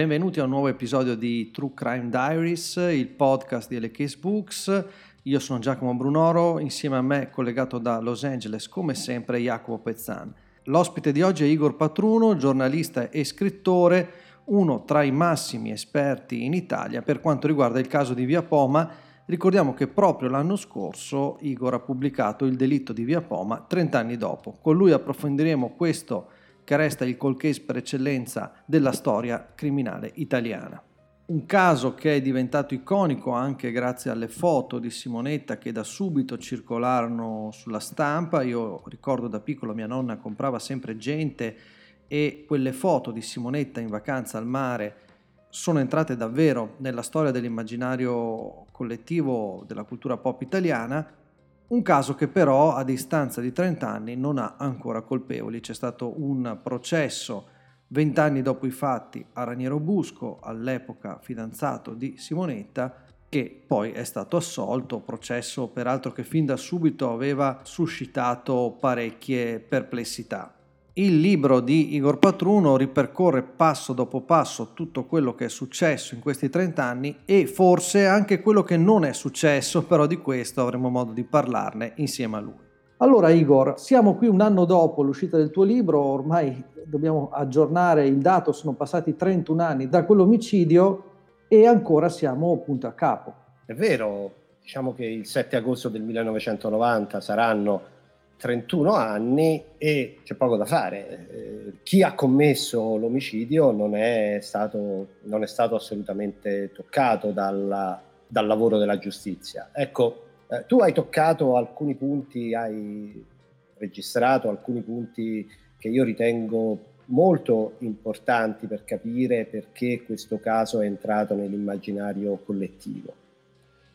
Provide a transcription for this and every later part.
Benvenuti a un nuovo episodio di True Crime Diaries, il podcast di LKS Books. Io sono Giacomo Brunoro, insieme a me collegato da Los Angeles come sempre Jacopo Pezzan. L'ospite di oggi è Igor Patruno, giornalista e scrittore, uno tra i massimi esperti in Italia per quanto riguarda il caso di Via Poma. Ricordiamo che proprio l'anno scorso Igor ha pubblicato Il delitto di Via Poma 30 anni dopo. Con lui approfondiremo questo che resta il cold case per eccellenza della storia criminale italiana. Un caso che è diventato iconico anche grazie alle foto di Simonetta che da subito circolarono sulla stampa. Io ricordo da piccolo mia nonna comprava sempre gente e quelle foto di Simonetta in vacanza al mare sono entrate davvero nella storia dell'immaginario collettivo della cultura pop italiana un caso che però a distanza di 30 anni non ha ancora colpevoli. C'è stato un processo 20 anni dopo i fatti a Raniero Busco, all'epoca fidanzato di Simonetta, che poi è stato assolto, processo peraltro che fin da subito aveva suscitato parecchie perplessità. Il libro di Igor Patruno ripercorre passo dopo passo tutto quello che è successo in questi 30 anni e forse anche quello che non è successo, però di questo avremo modo di parlarne insieme a lui. Allora Igor, siamo qui un anno dopo l'uscita del tuo libro, ormai dobbiamo aggiornare il dato, sono passati 31 anni da quell'omicidio e ancora siamo punto a capo. È vero, diciamo che il 7 agosto del 1990 saranno 31 anni e c'è poco da fare. Eh, chi ha commesso l'omicidio non è stato, non è stato assolutamente toccato dalla, dal lavoro della giustizia. Ecco, eh, tu hai toccato alcuni punti, hai registrato alcuni punti che io ritengo molto importanti per capire perché questo caso è entrato nell'immaginario collettivo.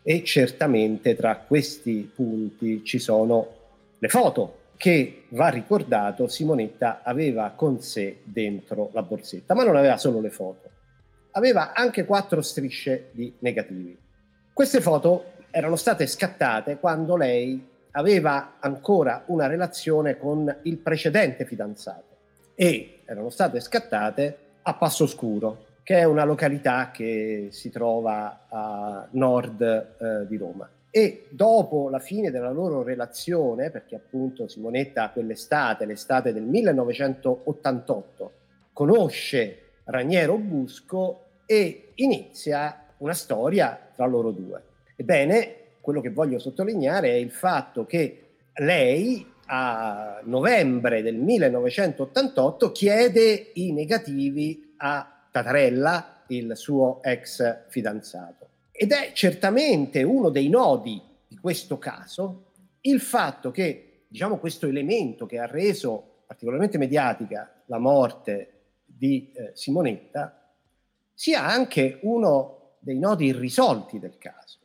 E certamente tra questi punti ci sono le foto che va ricordato Simonetta aveva con sé dentro la borsetta, ma non aveva solo le foto, aveva anche quattro strisce di negativi. Queste foto erano state scattate quando lei aveva ancora una relazione con il precedente fidanzato e erano state scattate a Passo Scuro, che è una località che si trova a nord eh, di Roma e dopo la fine della loro relazione, perché appunto Simonetta quell'estate, l'estate del 1988, conosce Raniero Busco e inizia una storia tra loro due. Ebbene, quello che voglio sottolineare è il fatto che lei a novembre del 1988 chiede i negativi a Tatarella, il suo ex fidanzato. Ed è certamente uno dei nodi di questo caso il fatto che, diciamo, questo elemento che ha reso particolarmente mediatica la morte di eh, Simonetta sia anche uno dei nodi irrisolti del caso,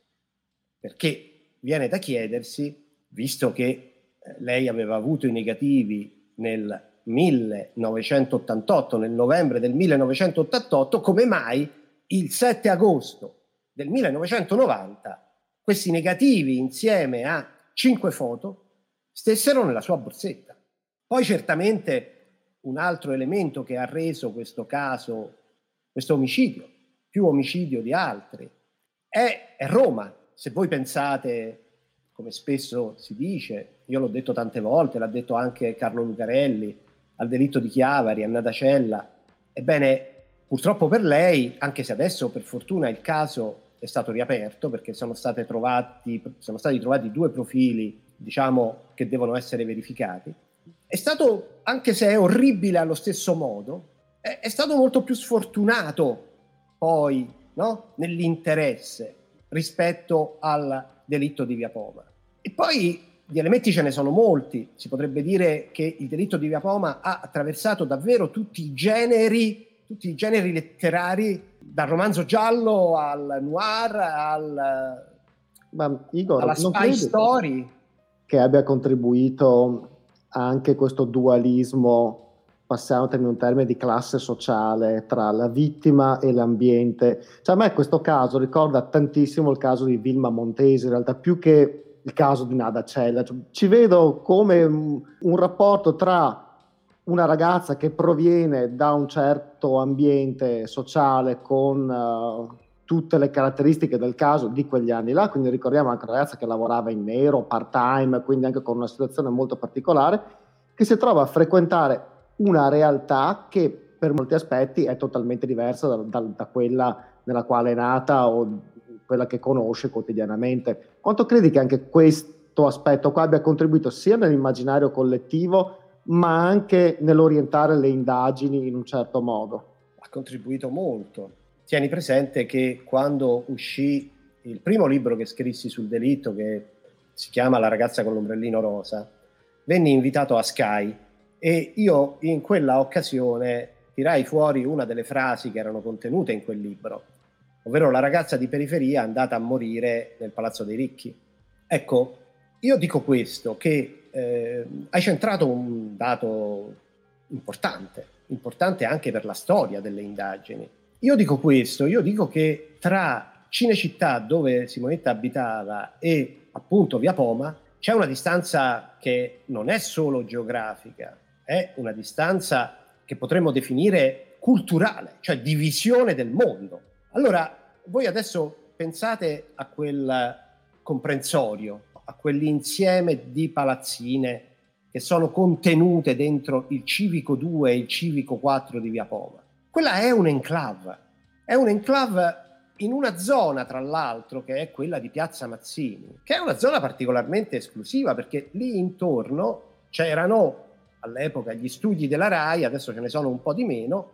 perché viene da chiedersi, visto che eh, lei aveva avuto i negativi nel 1988, nel novembre del 1988, come mai il 7 agosto del 1990 questi negativi insieme a cinque foto stessero nella sua borsetta. Poi certamente un altro elemento che ha reso questo caso, questo omicidio, più omicidio di altri, è, è Roma. Se voi pensate, come spesso si dice, io l'ho detto tante volte, l'ha detto anche Carlo Lucarelli, al delitto di Chiavari, a Nadacella, ebbene Purtroppo per lei, anche se adesso per fortuna il caso è stato riaperto perché sono, trovati, sono stati trovati due profili, diciamo, che devono essere verificati, è stato, anche se è orribile allo stesso modo, è, è stato molto più sfortunato poi no? nell'interesse rispetto al delitto di Via Poma. E poi gli elementi ce ne sono molti, si potrebbe dire che il delitto di Via Poma ha attraversato davvero tutti i generi tutti i generi letterari, dal romanzo giallo al noir, al, Ma Igor, alla spy story. Che abbia contribuito anche questo dualismo, passiamo a un termine di classe sociale, tra la vittima e l'ambiente. Cioè, a me questo caso ricorda tantissimo il caso di Vilma Montesi, in realtà più che il caso di Nada Cella. Cioè, ci vedo come un rapporto tra una ragazza che proviene da un certo ambiente sociale con uh, tutte le caratteristiche del caso di quegli anni là, quindi ricordiamo anche una ragazza che lavorava in nero, part-time, quindi anche con una situazione molto particolare, che si trova a frequentare una realtà che per molti aspetti è totalmente diversa da, da, da quella nella quale è nata o quella che conosce quotidianamente. Quanto credi che anche questo aspetto qua abbia contribuito sia nell'immaginario collettivo, ma anche nell'orientare le indagini in un certo modo? Ha contribuito molto tieni presente che quando uscì il primo libro che scrissi sul delitto, che si chiama La ragazza con l'ombrellino rosa, venni invitato a Sky e io in quella occasione tirai fuori una delle frasi che erano contenute in quel libro, ovvero la ragazza di periferia andata a morire nel Palazzo dei Ricchi. Ecco, io dico questo, che eh, hai centrato un dato importante, importante anche per la storia delle indagini io dico questo, io dico che tra Cinecittà, dove Simonetta abitava, e appunto Via Poma, c'è una distanza che non è solo geografica, è una distanza che potremmo definire culturale, cioè divisione del mondo. Allora, voi adesso pensate a quel comprensorio, a quell'insieme di palazzine che sono contenute dentro il civico 2 e il civico 4 di Via Poma. Quella è un enclave, è un enclave in una zona, tra l'altro, che è quella di Piazza Mazzini, che è una zona particolarmente esclusiva perché lì intorno c'erano all'epoca gli studi della RAI, adesso ce ne sono un po' di meno,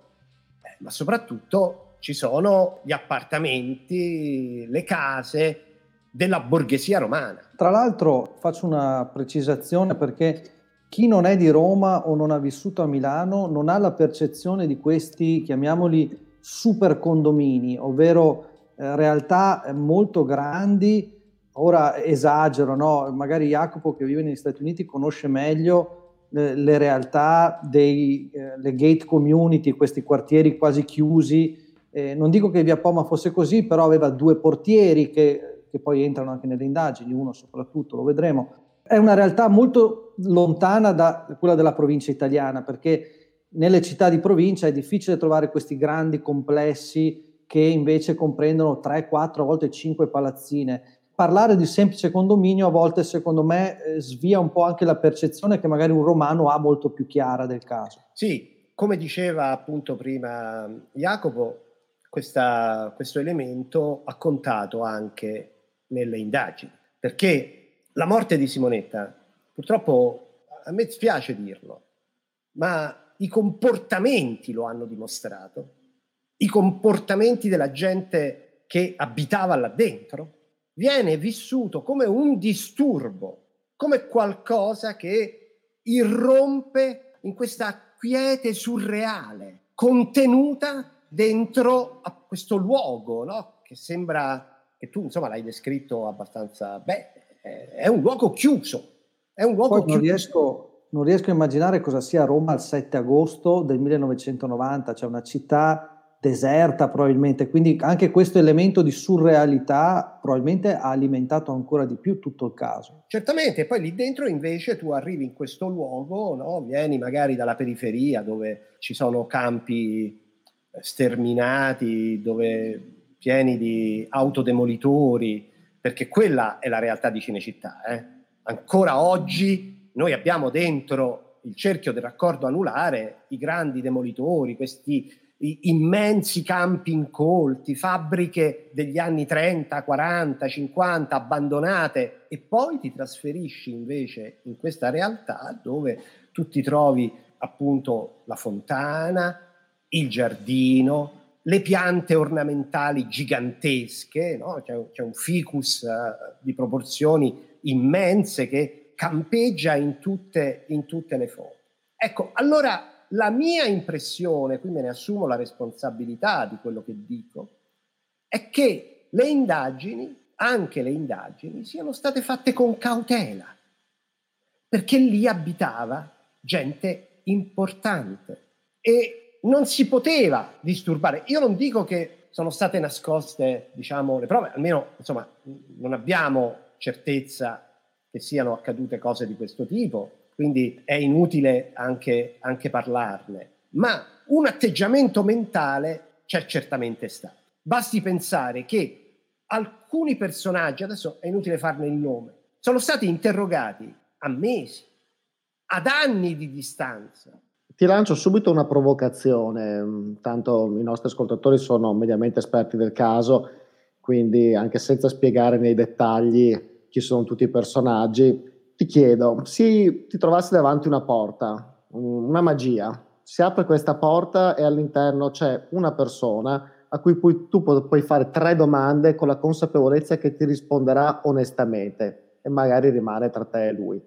eh, ma soprattutto ci sono gli appartamenti, le case della borghesia romana. Tra l'altro faccio una precisazione perché chi non è di Roma o non ha vissuto a Milano non ha la percezione di questi, chiamiamoli, super condomini, ovvero eh, realtà eh, molto grandi. Ora esagero, no? magari Jacopo che vive negli Stati Uniti conosce meglio eh, le realtà dei eh, gate community, questi quartieri quasi chiusi. Eh, non dico che Via Poma fosse così, però aveva due portieri che, che poi entrano anche nelle indagini, uno soprattutto, lo vedremo è una realtà molto lontana da quella della provincia italiana, perché nelle città di provincia è difficile trovare questi grandi complessi che invece comprendono 3, 4, a volte 5 palazzine. Parlare di semplice condominio a volte, secondo me, eh, svia un po' anche la percezione che magari un romano ha molto più chiara del caso. Sì, come diceva appunto prima Jacopo, questa, questo elemento ha contato anche nelle indagini, perché la morte di Simonetta, purtroppo a me spiace dirlo, ma i comportamenti lo hanno dimostrato, i comportamenti della gente che abitava là dentro, viene vissuto come un disturbo, come qualcosa che irrompe in questa quiete surreale, contenuta dentro a questo luogo, no? che sembra che tu insomma l'hai descritto abbastanza bene è un luogo chiuso. È un luogo Poi non riesco, non riesco a immaginare cosa sia Roma il 7 agosto del 1990, cioè una città deserta probabilmente, quindi anche questo elemento di surrealità probabilmente ha alimentato ancora di più tutto il caso. Certamente, poi lì dentro invece tu arrivi in questo luogo, no? vieni magari dalla periferia dove ci sono campi sterminati, dove pieni di autodemolitori, perché quella è la realtà di Cinecittà. Eh? Ancora oggi noi abbiamo dentro il cerchio del raccordo anulare i grandi demolitori, questi immensi campi incolti, fabbriche degli anni 30, 40, 50 abbandonate e poi ti trasferisci invece in questa realtà dove tu ti trovi appunto la fontana, il giardino, le piante ornamentali gigantesche, no? c'è, c'è, un ficus uh, di proporzioni immense che campeggia in tutte, in tutte le foto. Ecco, allora la mia impressione, qui me ne assumo la responsabilità di quello che dico, è che le indagini, anche le indagini, siano state fatte con cautela, perché lì abitava gente importante e non si poteva disturbare. Io non dico che sono state nascoste, diciamo, le prove, almeno, insomma, non abbiamo certezza che siano accadute cose di questo tipo. quindi è inutile anche, anche parlarne. Ma un atteggiamento mentale c'è certamente stato. Basti pensare che alcuni personaggi, adesso è inutile farne il nome, sono stati interrogati a mesi, ad anni di distanza. Ti lancio subito una provocazione, tanto i nostri ascoltatori sono mediamente esperti del caso, quindi anche senza spiegare nei dettagli chi sono tutti i personaggi, ti chiedo, se ti trovassi davanti una porta, una magia, si apre questa porta e all'interno c'è una persona a cui puoi, tu puoi fare tre domande con la consapevolezza che ti risponderà onestamente e magari rimane tra te e lui.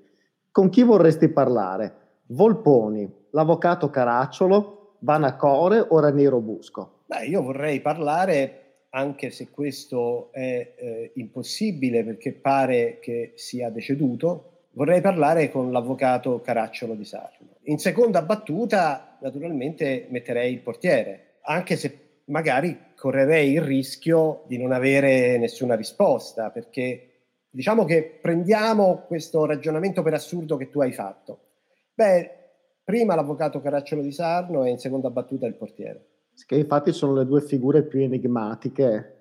Con chi vorresti parlare? Volponi, l'avvocato Caracciolo, Vanacore o Raniero Busco? Beh, io vorrei parlare, anche se questo è eh, impossibile perché pare che sia deceduto, vorrei parlare con l'avvocato Caracciolo di Sarno. In seconda battuta, naturalmente, metterei il portiere, anche se magari correrei il rischio di non avere nessuna risposta, perché diciamo che prendiamo questo ragionamento per assurdo che tu hai fatto. Beh, prima l'avvocato Caracciolo di Sarno e in seconda battuta il portiere. Che infatti sono le due figure più enigmatiche,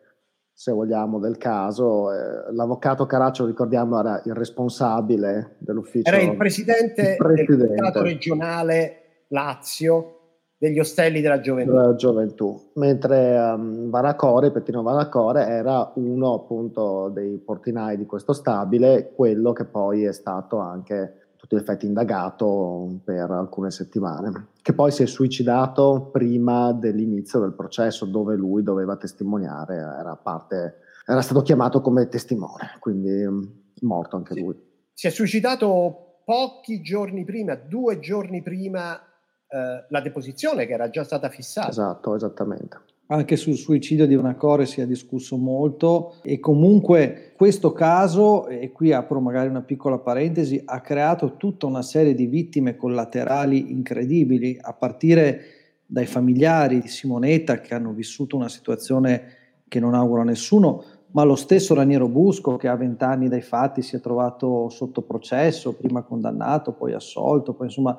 se vogliamo, del caso. Eh, l'avvocato Caracciolo, ricordiamo, era il responsabile dell'ufficio. Era il presidente, il presidente. del Stato regionale Lazio degli ostelli della gioventù. Della gioventù. Mentre um, Vanacore, Pettino Vanacore, era uno appunto dei portinai di questo stabile, quello che poi è stato anche tutti gli effetti indagato per alcune settimane, che poi si è suicidato prima dell'inizio del processo dove lui doveva testimoniare, era, parte, era stato chiamato come testimone, quindi um, morto anche sì. lui. Si è suicidato pochi giorni prima, due giorni prima eh, la deposizione che era già stata fissata. Esatto, esattamente. Anche sul suicidio di Vanacore si è discusso molto e comunque questo caso, e qui apro magari una piccola parentesi, ha creato tutta una serie di vittime collaterali incredibili, a partire dai familiari di Simonetta che hanno vissuto una situazione che non auguro a nessuno, ma lo stesso Raniero Busco che a vent'anni dai fatti si è trovato sotto processo, prima condannato, poi assolto, poi insomma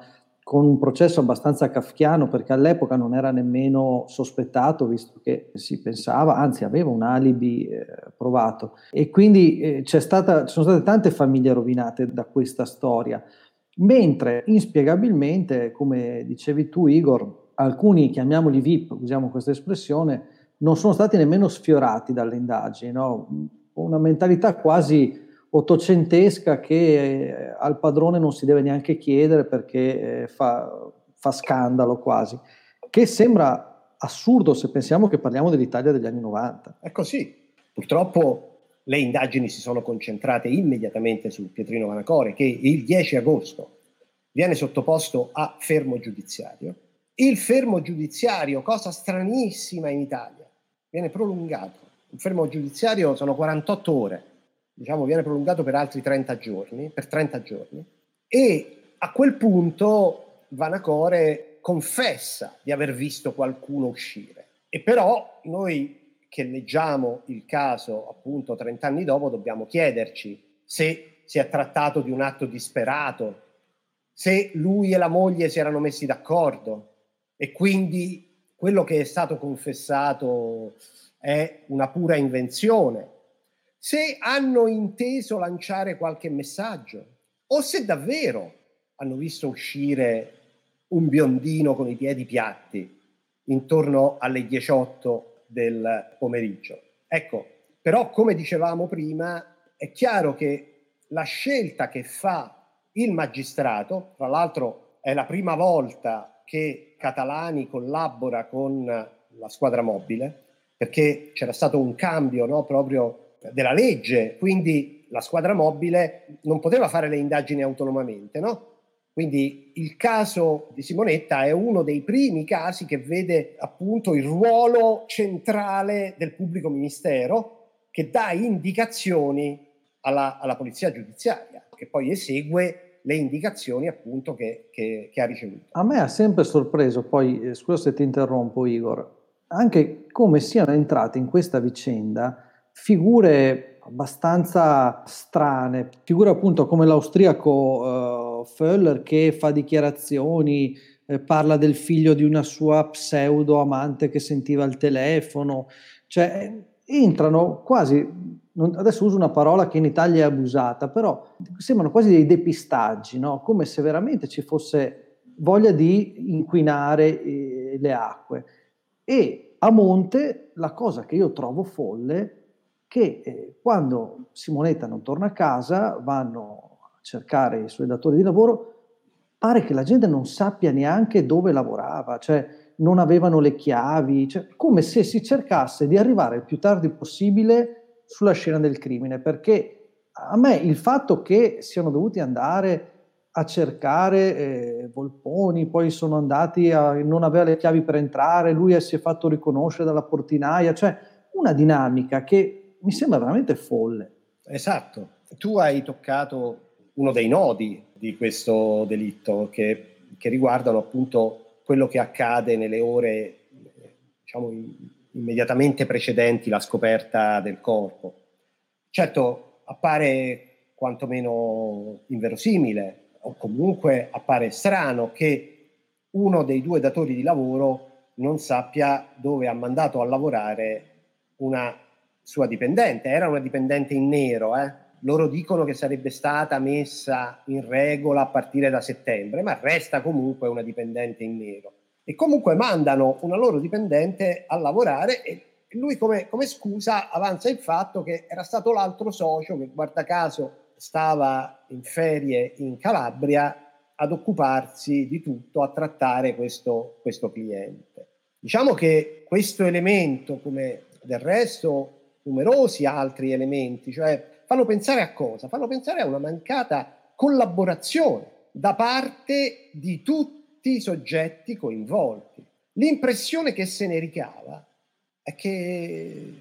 con un processo abbastanza kafkiano perché all'epoca non era nemmeno sospettato visto che si pensava, anzi aveva un alibi eh, provato e quindi eh, stata, ci sono state tante famiglie rovinate da questa storia, mentre inspiegabilmente, come dicevi tu Igor, alcuni chiamiamoli VIP, usiamo questa espressione, non sono stati nemmeno sfiorati dalle indagini, no? una mentalità quasi ottocentesca che eh, al padrone non si deve neanche chiedere perché eh, fa, fa scandalo quasi, che sembra assurdo se pensiamo che parliamo dell'Italia degli anni 90. È così. Purtroppo le indagini si sono concentrate immediatamente su Pietrino Vanacore che il 10 agosto viene sottoposto a fermo giudiziario. Il fermo giudiziario, cosa stranissima in Italia, viene prolungato. Il fermo giudiziario sono 48 ore diciamo, viene prolungato per altri 30 giorni, per 30 giorni, e a quel punto Vanacore confessa di aver visto qualcuno uscire. E però noi che leggiamo il caso appunto 30 anni dopo dobbiamo chiederci se si è trattato di un atto disperato, se lui e la moglie si erano messi d'accordo e quindi quello che è stato confessato è una pura invenzione se hanno inteso lanciare qualche messaggio o se davvero hanno visto uscire un biondino con i piedi piatti intorno alle 18 del pomeriggio. Ecco, però come dicevamo prima, è chiaro che la scelta che fa il magistrato, tra l'altro è la prima volta che Catalani collabora con la squadra mobile, perché c'era stato un cambio no, proprio della legge, quindi la squadra mobile non poteva fare le indagini autonomamente, no? Quindi il caso di Simonetta è uno dei primi casi che vede appunto il ruolo centrale del pubblico ministero che dà indicazioni alla, alla polizia giudiziaria, che poi esegue le indicazioni appunto che, che, che ha ricevuto. A me ha sempre sorpreso, poi eh, scusa se ti interrompo Igor, anche come siano entrate in questa vicenda figure abbastanza strane, figure appunto come l'austriaco uh, Föller che fa dichiarazioni, eh, parla del figlio di una sua pseudo amante che sentiva il telefono, cioè entrano quasi, adesso uso una parola che in Italia è abusata, però sembrano quasi dei depistaggi, no? come se veramente ci fosse voglia di inquinare eh, le acque. E a monte la cosa che io trovo folle che eh, quando Simonetta non torna a casa vanno a cercare i suoi datori di lavoro, pare che la gente non sappia neanche dove lavorava, cioè non avevano le chiavi, cioè, come se si cercasse di arrivare il più tardi possibile sulla scena del crimine, perché a me il fatto che siano dovuti andare a cercare eh, Volponi, poi sono andati a non avere le chiavi per entrare, lui si è fatto riconoscere dalla portinaia, cioè una dinamica che mi sembra veramente folle. Esatto, tu hai toccato uno dei nodi di questo delitto che, che riguardano appunto quello che accade nelle ore diciamo, immediatamente precedenti la scoperta del corpo. Certo, appare quantomeno inverosimile o comunque appare strano che uno dei due datori di lavoro non sappia dove ha mandato a lavorare una sua dipendente, era una dipendente in nero, eh? loro dicono che sarebbe stata messa in regola a partire da settembre, ma resta comunque una dipendente in nero. E comunque mandano una loro dipendente a lavorare e lui come, come scusa avanza il fatto che era stato l'altro socio che guarda caso stava in ferie in Calabria ad occuparsi di tutto, a trattare questo, questo cliente. Diciamo che questo elemento, come del resto numerosi altri elementi, cioè fanno pensare a cosa? Fanno pensare a una mancata collaborazione da parte di tutti i soggetti coinvolti. L'impressione che se ne ricava è che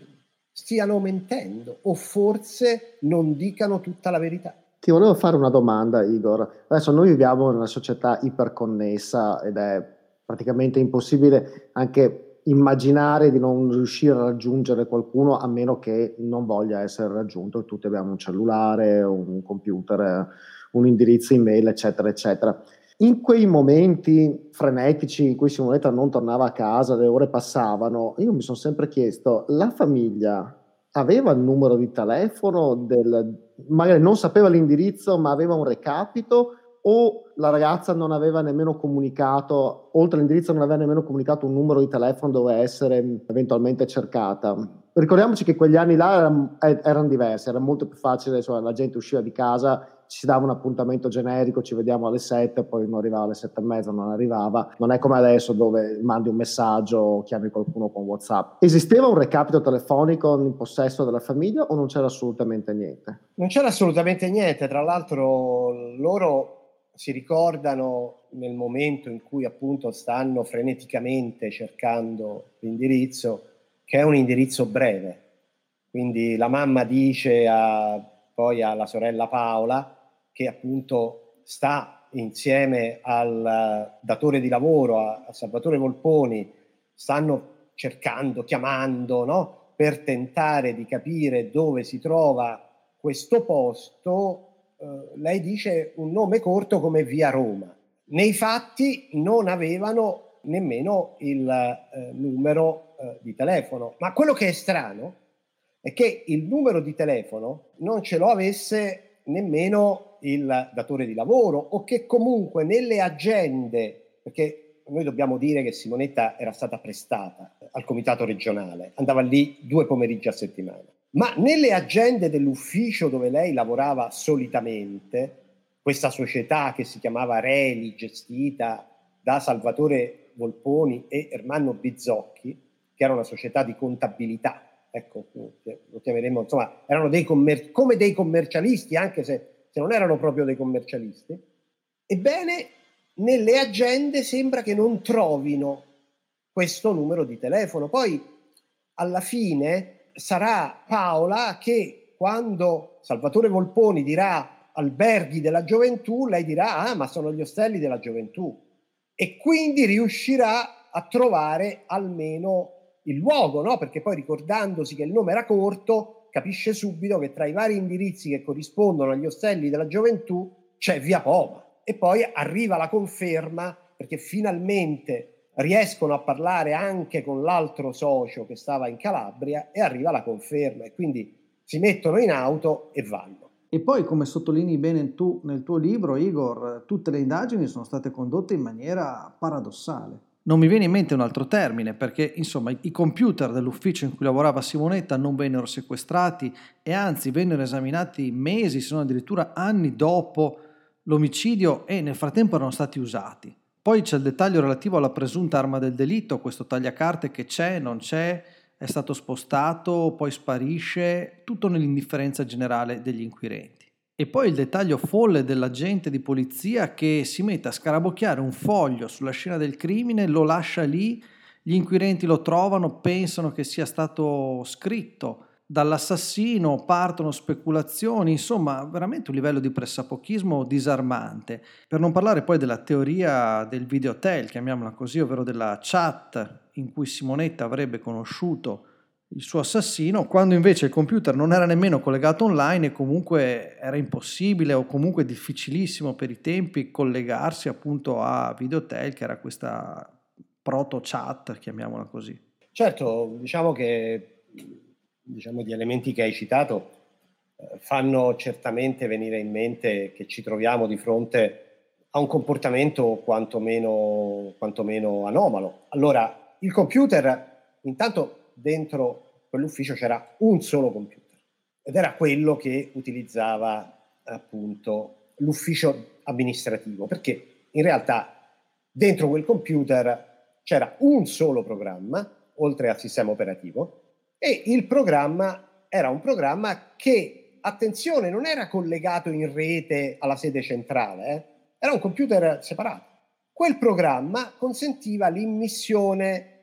stiano mentendo o forse non dicano tutta la verità. Ti volevo fare una domanda, Igor. Adesso noi viviamo in una società iperconnessa ed è praticamente impossibile anche immaginare di non riuscire a raggiungere qualcuno a meno che non voglia essere raggiunto. Tutti abbiamo un cellulare, un computer, un indirizzo email, eccetera, eccetera. In quei momenti frenetici in cui Simonetta non tornava a casa, le ore passavano, io mi sono sempre chiesto, la famiglia aveva il numero di telefono, del, magari non sapeva l'indirizzo, ma aveva un recapito o la ragazza non aveva nemmeno comunicato, oltre all'indirizzo non aveva nemmeno comunicato un numero di telefono dove essere eventualmente cercata. Ricordiamoci che quegli anni là erano, erano diversi, era molto più facile, cioè la gente usciva di casa, ci si dava un appuntamento generico, ci vediamo alle 7, poi non arrivava alle 7 e mezza, non arrivava. Non è come adesso dove mandi un messaggio o chiami qualcuno con WhatsApp. Esisteva un recapito telefonico in possesso della famiglia o non c'era assolutamente niente? Non c'era assolutamente niente, tra l'altro loro si ricordano nel momento in cui appunto stanno freneticamente cercando l'indirizzo, che è un indirizzo breve. Quindi la mamma dice a, poi alla sorella Paola che appunto sta insieme al datore di lavoro, a, a Salvatore Volponi, stanno cercando, chiamando, no? per tentare di capire dove si trova questo posto eh, lei dice un nome corto come Via Roma. Nei fatti non avevano nemmeno il eh, numero eh, di telefono, ma quello che è strano è che il numero di telefono non ce lo avesse nemmeno il datore di lavoro o che comunque nelle agende, perché noi dobbiamo dire che Simonetta era stata prestata al comitato regionale, andava lì due pomeriggi a settimana ma nelle agende dell'ufficio dove lei lavorava solitamente, questa società che si chiamava Reli, gestita da Salvatore Volponi e Ermanno Bizzocchi, che era una società di contabilità, ecco, lo chiameremo, insomma, erano dei commer- come dei commercialisti, anche se, se non erano proprio dei commercialisti, ebbene, nelle agende sembra che non trovino questo numero di telefono. Poi, alla fine, sarà Paola che quando Salvatore Volponi dirà alberghi della gioventù, lei dirà ah ma sono gli ostelli della gioventù e quindi riuscirà a trovare almeno il luogo, no? perché poi ricordandosi che il nome era corto capisce subito che tra i vari indirizzi che corrispondono agli ostelli della gioventù c'è via Poma e poi arriva la conferma perché finalmente riescono a parlare anche con l'altro socio che stava in Calabria e arriva la conferma e quindi si mettono in auto e vanno. E poi, come sottolinei bene tu nel tuo libro, Igor, tutte le indagini sono state condotte in maniera paradossale. Non mi viene in mente un altro termine perché, insomma, i computer dell'ufficio in cui lavorava Simonetta non vennero sequestrati e anzi vennero esaminati mesi, se non addirittura anni dopo l'omicidio e nel frattempo erano stati usati. Poi c'è il dettaglio relativo alla presunta arma del delitto, questo tagliacarte che c'è, non c'è, è stato spostato, poi sparisce, tutto nell'indifferenza generale degli inquirenti. E poi il dettaglio folle dell'agente di polizia che si mette a scarabocchiare un foglio sulla scena del crimine, lo lascia lì, gli inquirenti lo trovano, pensano che sia stato scritto dall'assassino, partono speculazioni, insomma veramente un livello di pressapochismo disarmante. Per non parlare poi della teoria del videotel, chiamiamola così, ovvero della chat in cui Simonetta avrebbe conosciuto il suo assassino, quando invece il computer non era nemmeno collegato online e comunque era impossibile o comunque difficilissimo per i tempi collegarsi appunto a Videotel, che era questa proto chat, chiamiamola così. Certo, diciamo che diciamo, gli elementi che hai citato eh, fanno certamente venire in mente che ci troviamo di fronte a un comportamento quantomeno, quantomeno anomalo. Allora, il computer, intanto dentro quell'ufficio c'era un solo computer ed era quello che utilizzava appunto l'ufficio amministrativo, perché in realtà dentro quel computer c'era un solo programma, oltre al sistema operativo, e il programma era un programma che, attenzione, non era collegato in rete alla sede centrale, eh? era un computer separato. Quel programma consentiva l'immissione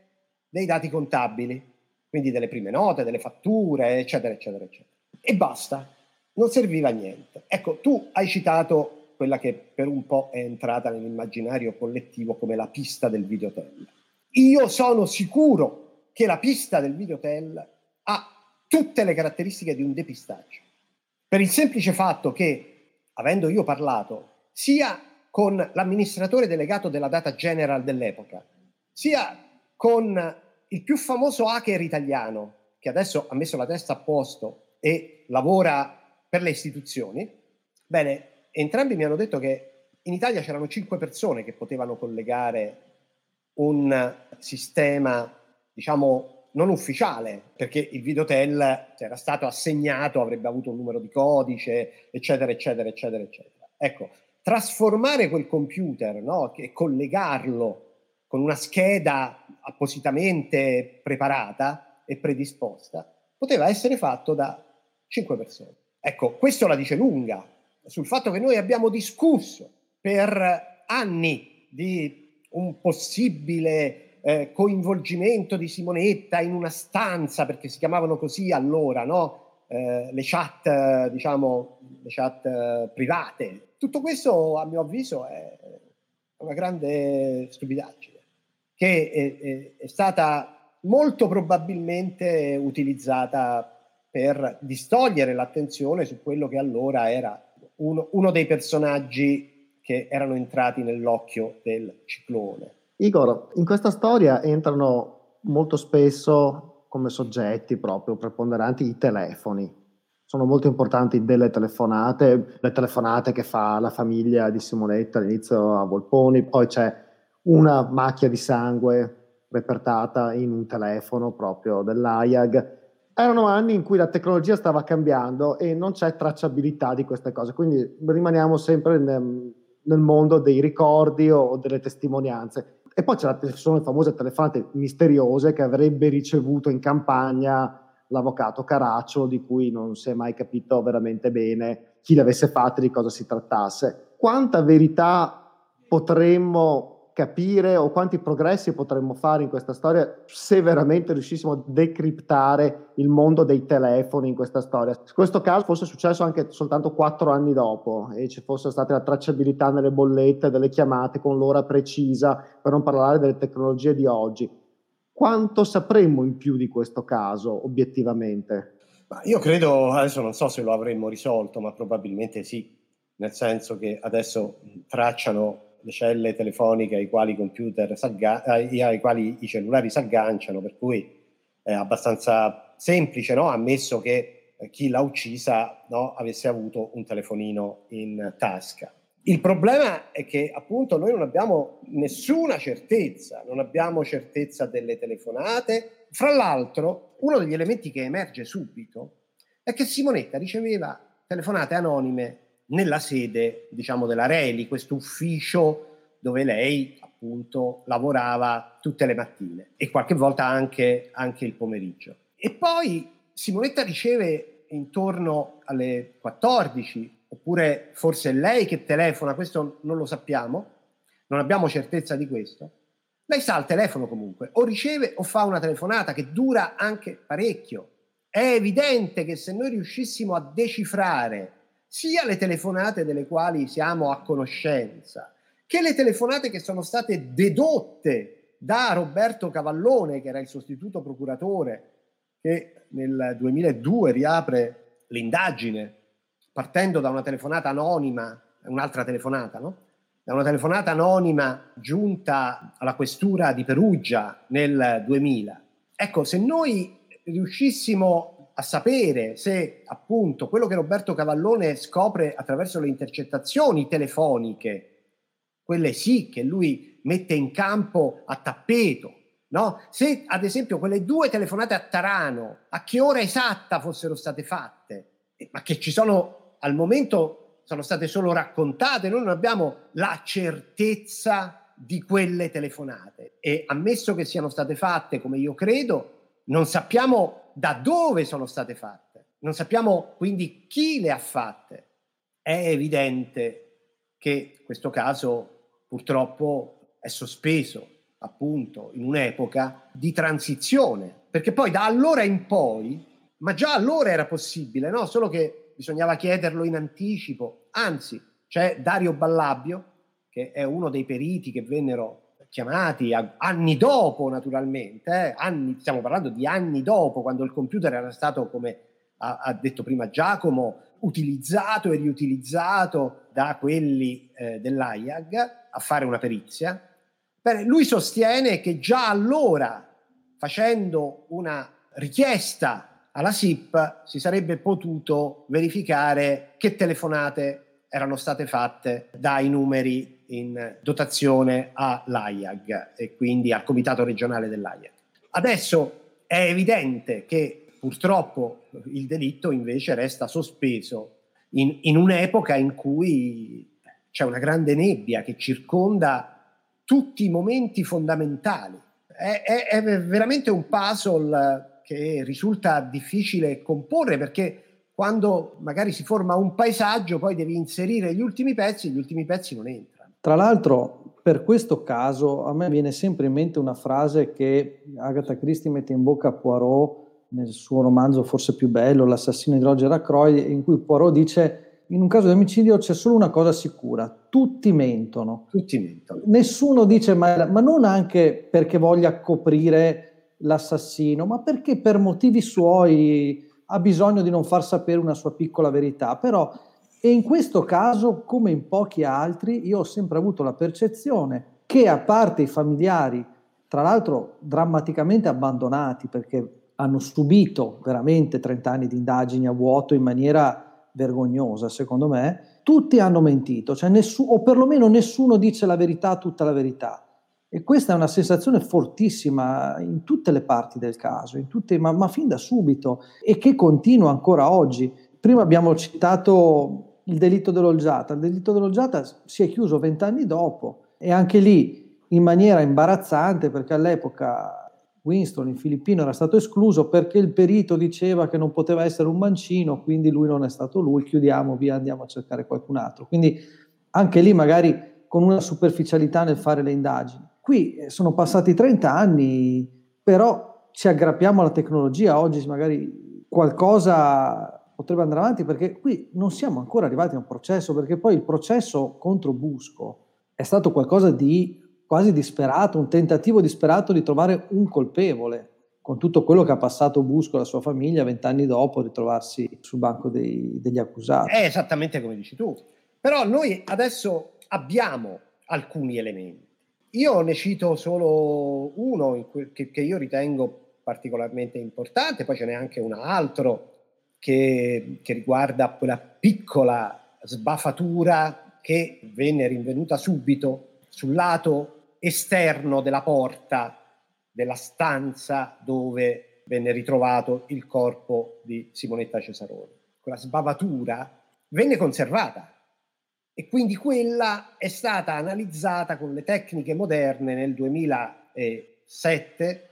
dei dati contabili, quindi delle prime note, delle fatture, eccetera, eccetera, eccetera. E basta, non serviva a niente. Ecco, tu hai citato quella che per un po' è entrata nell'immaginario collettivo come la pista del videotel. Io sono sicuro che la pista del videotel ha tutte le caratteristiche di un depistaggio. Per il semplice fatto che, avendo io parlato sia con l'amministratore delegato della Data General dell'epoca, sia con il più famoso hacker italiano, che adesso ha messo la testa a posto e lavora per le istituzioni, bene, entrambi mi hanno detto che in Italia c'erano cinque persone che potevano collegare un sistema diciamo, non ufficiale, perché il videotel se era stato assegnato avrebbe avuto un numero di codice, eccetera, eccetera, eccetera, eccetera. Ecco, trasformare quel computer no, e collegarlo con una scheda appositamente preparata e predisposta, poteva essere fatto da cinque persone. Ecco, questo la dice lunga sul fatto che noi abbiamo discusso per anni di un possibile eh, coinvolgimento di Simonetta in una stanza, perché si chiamavano così allora, no? eh, le chat, diciamo, le chat eh, private. Tutto questo, a mio avviso, è una grande stupidaggine, che è, è, è stata molto probabilmente utilizzata per distogliere l'attenzione su quello che allora era uno, uno dei personaggi che erano entrati nell'occhio del ciclone. Igor, in questa storia entrano molto spesso come soggetti proprio preponderanti i telefoni. Sono molto importanti delle telefonate, le telefonate che fa la famiglia di Simonetta all'inizio a Volponi, poi c'è una macchia di sangue repertata in un telefono proprio dell'AIAG. Erano anni in cui la tecnologia stava cambiando e non c'è tracciabilità di queste cose, quindi rimaniamo sempre nel, nel mondo dei ricordi o delle testimonianze. E poi sono le famose telefonate misteriose che avrebbe ricevuto in campagna l'avvocato Caraccio, di cui non si è mai capito veramente bene chi le avesse fatte, di cosa si trattasse. Quanta verità potremmo capire o quanti progressi potremmo fare in questa storia se veramente riuscissimo a decriptare il mondo dei telefoni in questa storia. Se questo caso fosse successo anche soltanto quattro anni dopo e ci fosse stata la tracciabilità nelle bollette delle chiamate con l'ora precisa, per non parlare delle tecnologie di oggi, quanto sapremmo in più di questo caso obiettivamente? Ma io credo, adesso non so se lo avremmo risolto, ma probabilmente sì. nel senso che adesso tracciano le celle telefoniche ai quali, eh, ai quali i cellulari si agganciano, per cui è abbastanza semplice, no? ammesso che chi l'ha uccisa no, avesse avuto un telefonino in tasca. Il problema è che appunto noi non abbiamo nessuna certezza, non abbiamo certezza delle telefonate. Fra l'altro, uno degli elementi che emerge subito è che Simonetta riceveva telefonate anonime nella sede, diciamo, della Reli, questo ufficio dove lei appunto lavorava tutte le mattine e qualche volta anche, anche il pomeriggio. E poi Simonetta riceve intorno alle 14 oppure forse è lei che telefona, questo non lo sappiamo, non abbiamo certezza di questo. Lei sa al telefono comunque, o riceve o fa una telefonata che dura anche parecchio. È evidente che se noi riuscissimo a decifrare sia le telefonate delle quali siamo a conoscenza, che le telefonate che sono state dedotte da Roberto Cavallone, che era il sostituto procuratore, che nel 2002 riapre l'indagine partendo da una telefonata anonima, un'altra telefonata, no? Da una telefonata anonima giunta alla questura di Perugia nel 2000. Ecco, se noi riuscissimo a sapere se appunto quello che Roberto Cavallone scopre attraverso le intercettazioni telefoniche, quelle sì che lui mette in campo a tappeto, no? Se ad esempio quelle due telefonate a Tarano, a che ora esatta fossero state fatte, ma che ci sono al momento sono state solo raccontate, noi non abbiamo la certezza di quelle telefonate e ammesso che siano state fatte come io credo, non sappiamo da dove sono state fatte, non sappiamo quindi chi le ha fatte. È evidente che questo caso purtroppo è sospeso appunto in un'epoca di transizione, perché poi da allora in poi, ma già allora era possibile, no? Solo che bisognava chiederlo in anticipo. Anzi, c'è Dario Ballabio, che è uno dei periti che vennero chiamati a, anni dopo, naturalmente, eh, anni, stiamo parlando di anni dopo, quando il computer era stato, come ha, ha detto prima Giacomo, utilizzato e riutilizzato da quelli eh, dell'AIAG a fare una perizia. Bene, lui sostiene che già allora, facendo una richiesta alla SIP si sarebbe potuto verificare che telefonate erano state fatte dai numeri in dotazione all'AIAG e quindi al comitato regionale dell'AIAG. Adesso è evidente che purtroppo il delitto invece resta sospeso in, in un'epoca in cui c'è una grande nebbia che circonda tutti i momenti fondamentali. È, è, è veramente un puzzle che risulta difficile comporre perché quando magari si forma un paesaggio poi devi inserire gli ultimi pezzi e gli ultimi pezzi non entrano. Tra l'altro, per questo caso a me viene sempre in mente una frase che Agatha Christie mette in bocca a Poirot nel suo romanzo forse più bello, L'assassino di Roger Ackroyd, in cui Poirot dice in un caso di omicidio c'è solo una cosa sicura, tutti mentono. Tutti mentono. Nessuno dice ma, ma non anche perché voglia coprire l'assassino, ma perché per motivi suoi ha bisogno di non far sapere una sua piccola verità. Però, e in questo caso, come in pochi altri, io ho sempre avuto la percezione che a parte i familiari, tra l'altro drammaticamente abbandonati perché hanno subito veramente 30 anni di indagini a vuoto in maniera vergognosa, secondo me, tutti hanno mentito, cioè nessuno, o perlomeno nessuno dice la verità, tutta la verità. E questa è una sensazione fortissima in tutte le parti del caso, tutte, ma, ma fin da subito, e che continua ancora oggi. Prima abbiamo citato il delitto dell'Olgiata. Il delitto dell'Olgiata si è chiuso vent'anni dopo e anche lì in maniera imbarazzante perché all'epoca Winston, il filippino, era stato escluso perché il perito diceva che non poteva essere un mancino, quindi lui non è stato lui, chiudiamo, via, andiamo a cercare qualcun altro. Quindi anche lì magari con una superficialità nel fare le indagini. Qui eh, sono passati 30 anni, però ci aggrappiamo alla tecnologia, oggi magari qualcosa potrebbe andare avanti perché qui non siamo ancora arrivati a un processo, perché poi il processo contro Busco è stato qualcosa di quasi disperato, un tentativo disperato di trovare un colpevole, con tutto quello che ha passato Busco e la sua famiglia vent'anni dopo di trovarsi sul banco dei, degli accusati. È esattamente come dici tu. Però noi adesso abbiamo alcuni elementi. Io ne cito solo uno che, che io ritengo particolarmente importante, poi ce n'è anche un altro che, che riguarda quella piccola sbafatura che venne rinvenuta subito sul lato esterno della porta della stanza dove venne ritrovato il corpo di Simonetta Cesaroni. Quella sbavatura venne conservata e quindi quella è stata analizzata con le tecniche moderne nel 2007,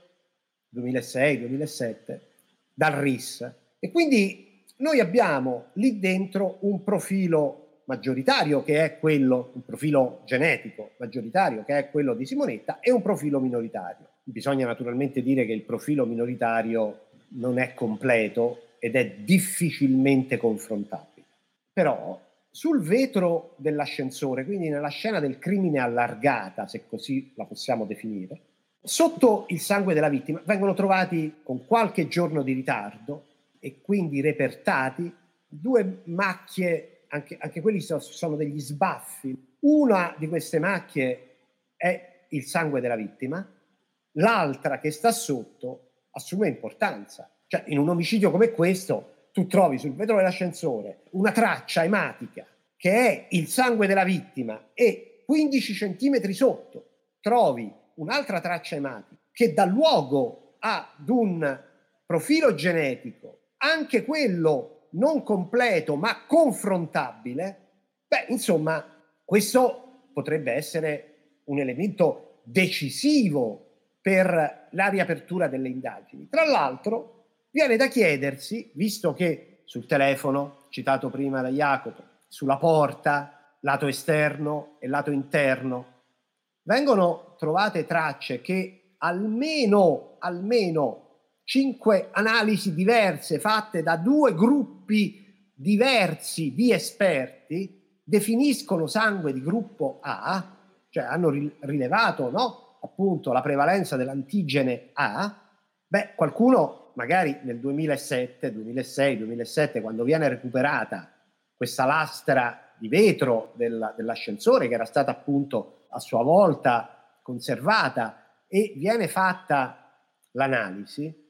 2006, 2007 dal RIS. E quindi noi abbiamo lì dentro un profilo maggioritario che è quello, un profilo genetico maggioritario che è quello di Simonetta e un profilo minoritario. Bisogna naturalmente dire che il profilo minoritario non è completo ed è difficilmente confrontabile. Però sul vetro dell'ascensore, quindi nella scena del crimine allargata, se così la possiamo definire, sotto il sangue della vittima vengono trovati con qualche giorno di ritardo e quindi repertati due macchie, anche, anche quelli sono degli sbaffi. Una di queste macchie è il sangue della vittima, l'altra che sta sotto assume importanza. Cioè, in un omicidio come questo, tu trovi sul vetro dell'ascensore una traccia ematica che è il sangue della vittima e 15 centimetri sotto trovi un'altra traccia ematica che dà luogo ad un profilo genetico, anche quello non completo ma confrontabile, beh, insomma, questo potrebbe essere un elemento decisivo per la riapertura delle indagini. Tra l'altro, Viene da chiedersi, visto che sul telefono, citato prima da Jacopo, sulla porta, lato esterno e lato interno, vengono trovate tracce che almeno, almeno cinque analisi diverse fatte da due gruppi diversi di esperti definiscono sangue di gruppo A, cioè hanno rilevato no? appunto la prevalenza dell'antigene A, beh, qualcuno magari nel 2007, 2006, 2007, quando viene recuperata questa lastra di vetro del, dell'ascensore che era stata appunto a sua volta conservata e viene fatta l'analisi,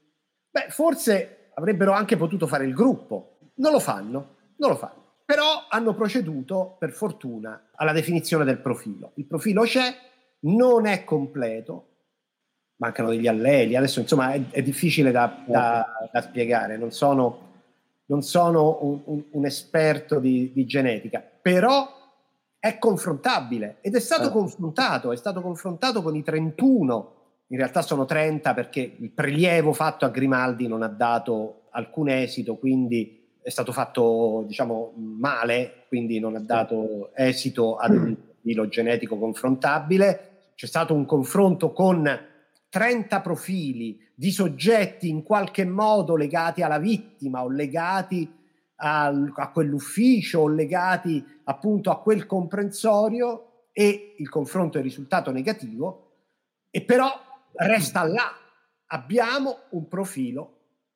beh, forse avrebbero anche potuto fare il gruppo. Non lo fanno, non lo fanno. Però hanno proceduto, per fortuna, alla definizione del profilo. Il profilo c'è, non è completo, mancano degli alleli, adesso insomma è, è difficile da, da, da, spiegare, non sono, non sono un, un, un, esperto di, di, genetica, però è confrontabile ed è stato eh. confrontato, è stato confrontato con i 31, in realtà sono 30 perché il prelievo fatto a Grimaldi non ha dato alcun esito, quindi è stato fatto diciamo male, quindi non ha dato esito ad un profilo genetico confrontabile. C'è stato un confronto con 30 profili di soggetti in qualche modo legati alla vittima o legati al, a quell'ufficio o legati appunto a quel comprensorio e il confronto è risultato negativo e però resta là abbiamo un profilo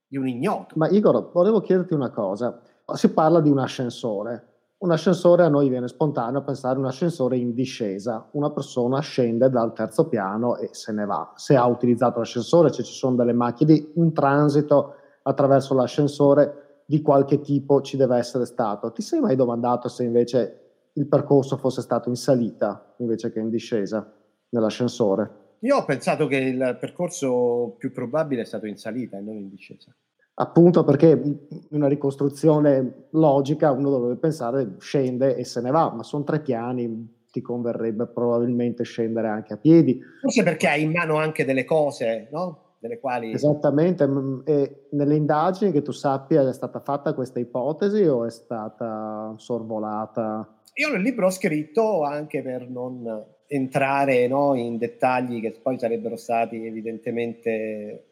di un ignoto. Ma Igor, volevo chiederti una cosa. Si parla di un ascensore un ascensore a noi viene spontaneo pensare un ascensore in discesa, una persona scende dal terzo piano e se ne va. Se ha utilizzato l'ascensore, se ci sono delle macchine, un transito attraverso l'ascensore di qualche tipo ci deve essere stato. Ti sei mai domandato se invece il percorso fosse stato in salita invece che in discesa nell'ascensore? Io ho pensato che il percorso più probabile è stato in salita e non in discesa appunto perché in una ricostruzione logica uno dovrebbe pensare scende e se ne va, ma sono tre piani, ti converrebbe probabilmente scendere anche a piedi. Forse perché hai in mano anche delle cose, no? Delle quali... Esattamente, e nelle indagini che tu sappia è stata fatta questa ipotesi o è stata sorvolata? Io nel libro ho scritto anche per non entrare no, in dettagli che poi sarebbero stati evidentemente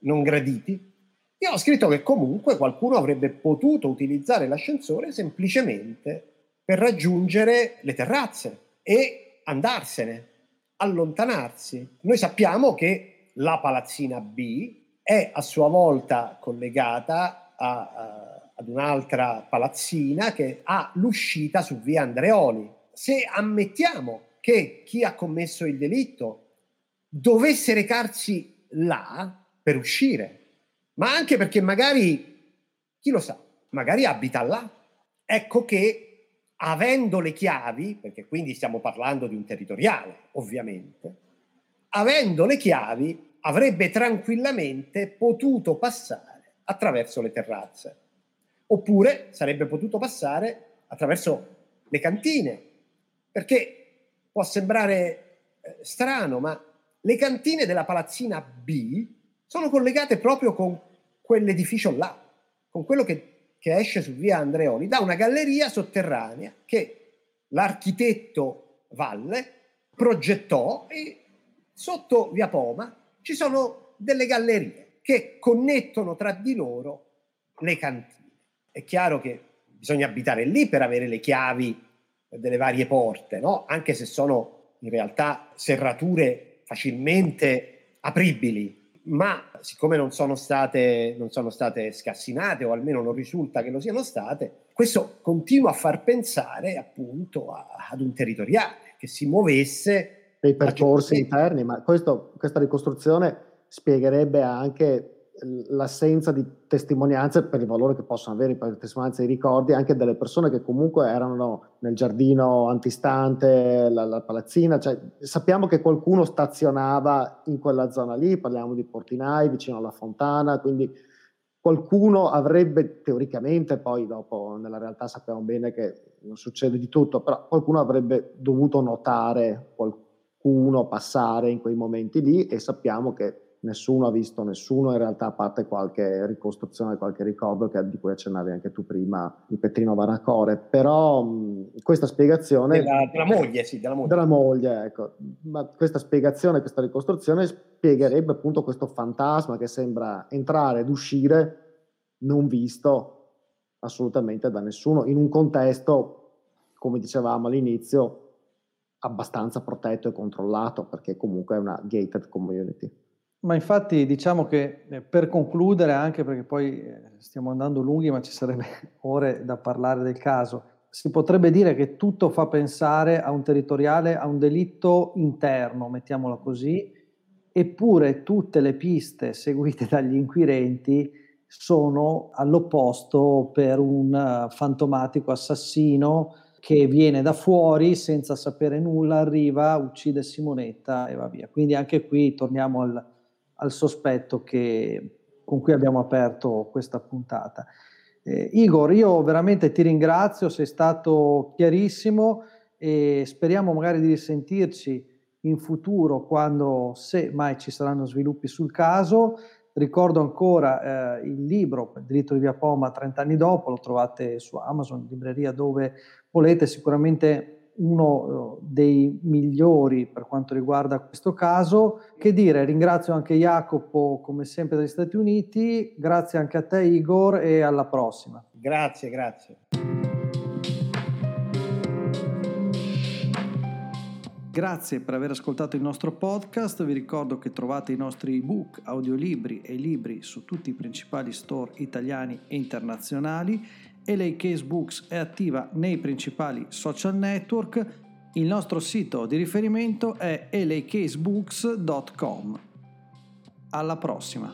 non graditi, io ho scritto che comunque qualcuno avrebbe potuto utilizzare l'ascensore semplicemente per raggiungere le terrazze e andarsene, allontanarsi. Noi sappiamo che la palazzina B è a sua volta collegata a, a, ad un'altra palazzina che ha l'uscita su via Andreoli. Se ammettiamo che chi ha commesso il delitto dovesse recarsi là per uscire, ma anche perché magari, chi lo sa, magari abita là. Ecco che avendo le chiavi, perché quindi stiamo parlando di un territoriale, ovviamente, avendo le chiavi avrebbe tranquillamente potuto passare attraverso le terrazze, oppure sarebbe potuto passare attraverso le cantine, perché può sembrare eh, strano, ma le cantine della palazzina B sono collegate proprio con quell'edificio là, con quello che, che esce su via Andreoli, da una galleria sotterranea che l'architetto Valle progettò e sotto via Poma ci sono delle gallerie che connettono tra di loro le cantine. È chiaro che bisogna abitare lì per avere le chiavi delle varie porte, no? anche se sono in realtà serrature facilmente apribili, ma siccome non sono, state, non sono state scassinate o almeno non risulta che lo siano state, questo continua a far pensare appunto a, ad un territoriale che si muovesse dei percorsi interni, ma questo, questa ricostruzione spiegherebbe anche l'assenza di testimonianze per il valore che possono avere per testimonianze e ricordi anche delle persone che comunque erano nel giardino antistante la, la palazzina, cioè, sappiamo che qualcuno stazionava in quella zona lì, parliamo di Portinai vicino alla fontana, quindi qualcuno avrebbe teoricamente, poi dopo nella realtà sappiamo bene che non succede di tutto, però qualcuno avrebbe dovuto notare qualcuno passare in quei momenti lì e sappiamo che nessuno ha visto nessuno in realtà a parte qualche ricostruzione, qualche ricordo che, di cui accennavi anche tu prima, di Petrino Varacore, però mh, questa spiegazione... Della, della, moglie, sì, della moglie. Della moglie, ecco. Ma questa spiegazione, questa ricostruzione spiegherebbe appunto questo fantasma che sembra entrare ed uscire non visto assolutamente da nessuno, in un contesto, come dicevamo all'inizio, abbastanza protetto e controllato, perché comunque è una gated community. Ma infatti diciamo che eh, per concludere, anche perché poi eh, stiamo andando lunghi, ma ci sarebbe ore da parlare del caso, si potrebbe dire che tutto fa pensare a un territoriale, a un delitto interno, mettiamolo così, eppure tutte le piste seguite dagli inquirenti sono all'opposto per un eh, fantomatico assassino che viene da fuori senza sapere nulla, arriva, uccide Simonetta e va via. Quindi anche qui torniamo al, al sospetto che, con cui abbiamo aperto questa puntata. Eh, Igor, io veramente ti ringrazio, sei stato chiarissimo e speriamo magari di risentirci in futuro quando, se mai ci saranno sviluppi sul caso. Ricordo ancora eh, il libro Il diritto di via Poma 30 anni dopo, lo trovate su Amazon, libreria dove volete, sicuramente uno eh, dei migliori per quanto riguarda questo caso. Che dire, ringrazio anche Jacopo come sempre dagli Stati Uniti, grazie anche a te Igor e alla prossima. Grazie, grazie. Grazie per aver ascoltato il nostro podcast, vi ricordo che trovate i nostri ebook, audiolibri e libri su tutti i principali store italiani e internazionali LA Case Books è attiva nei principali social network. Il nostro sito di riferimento è lacasebooks.com. Alla prossima!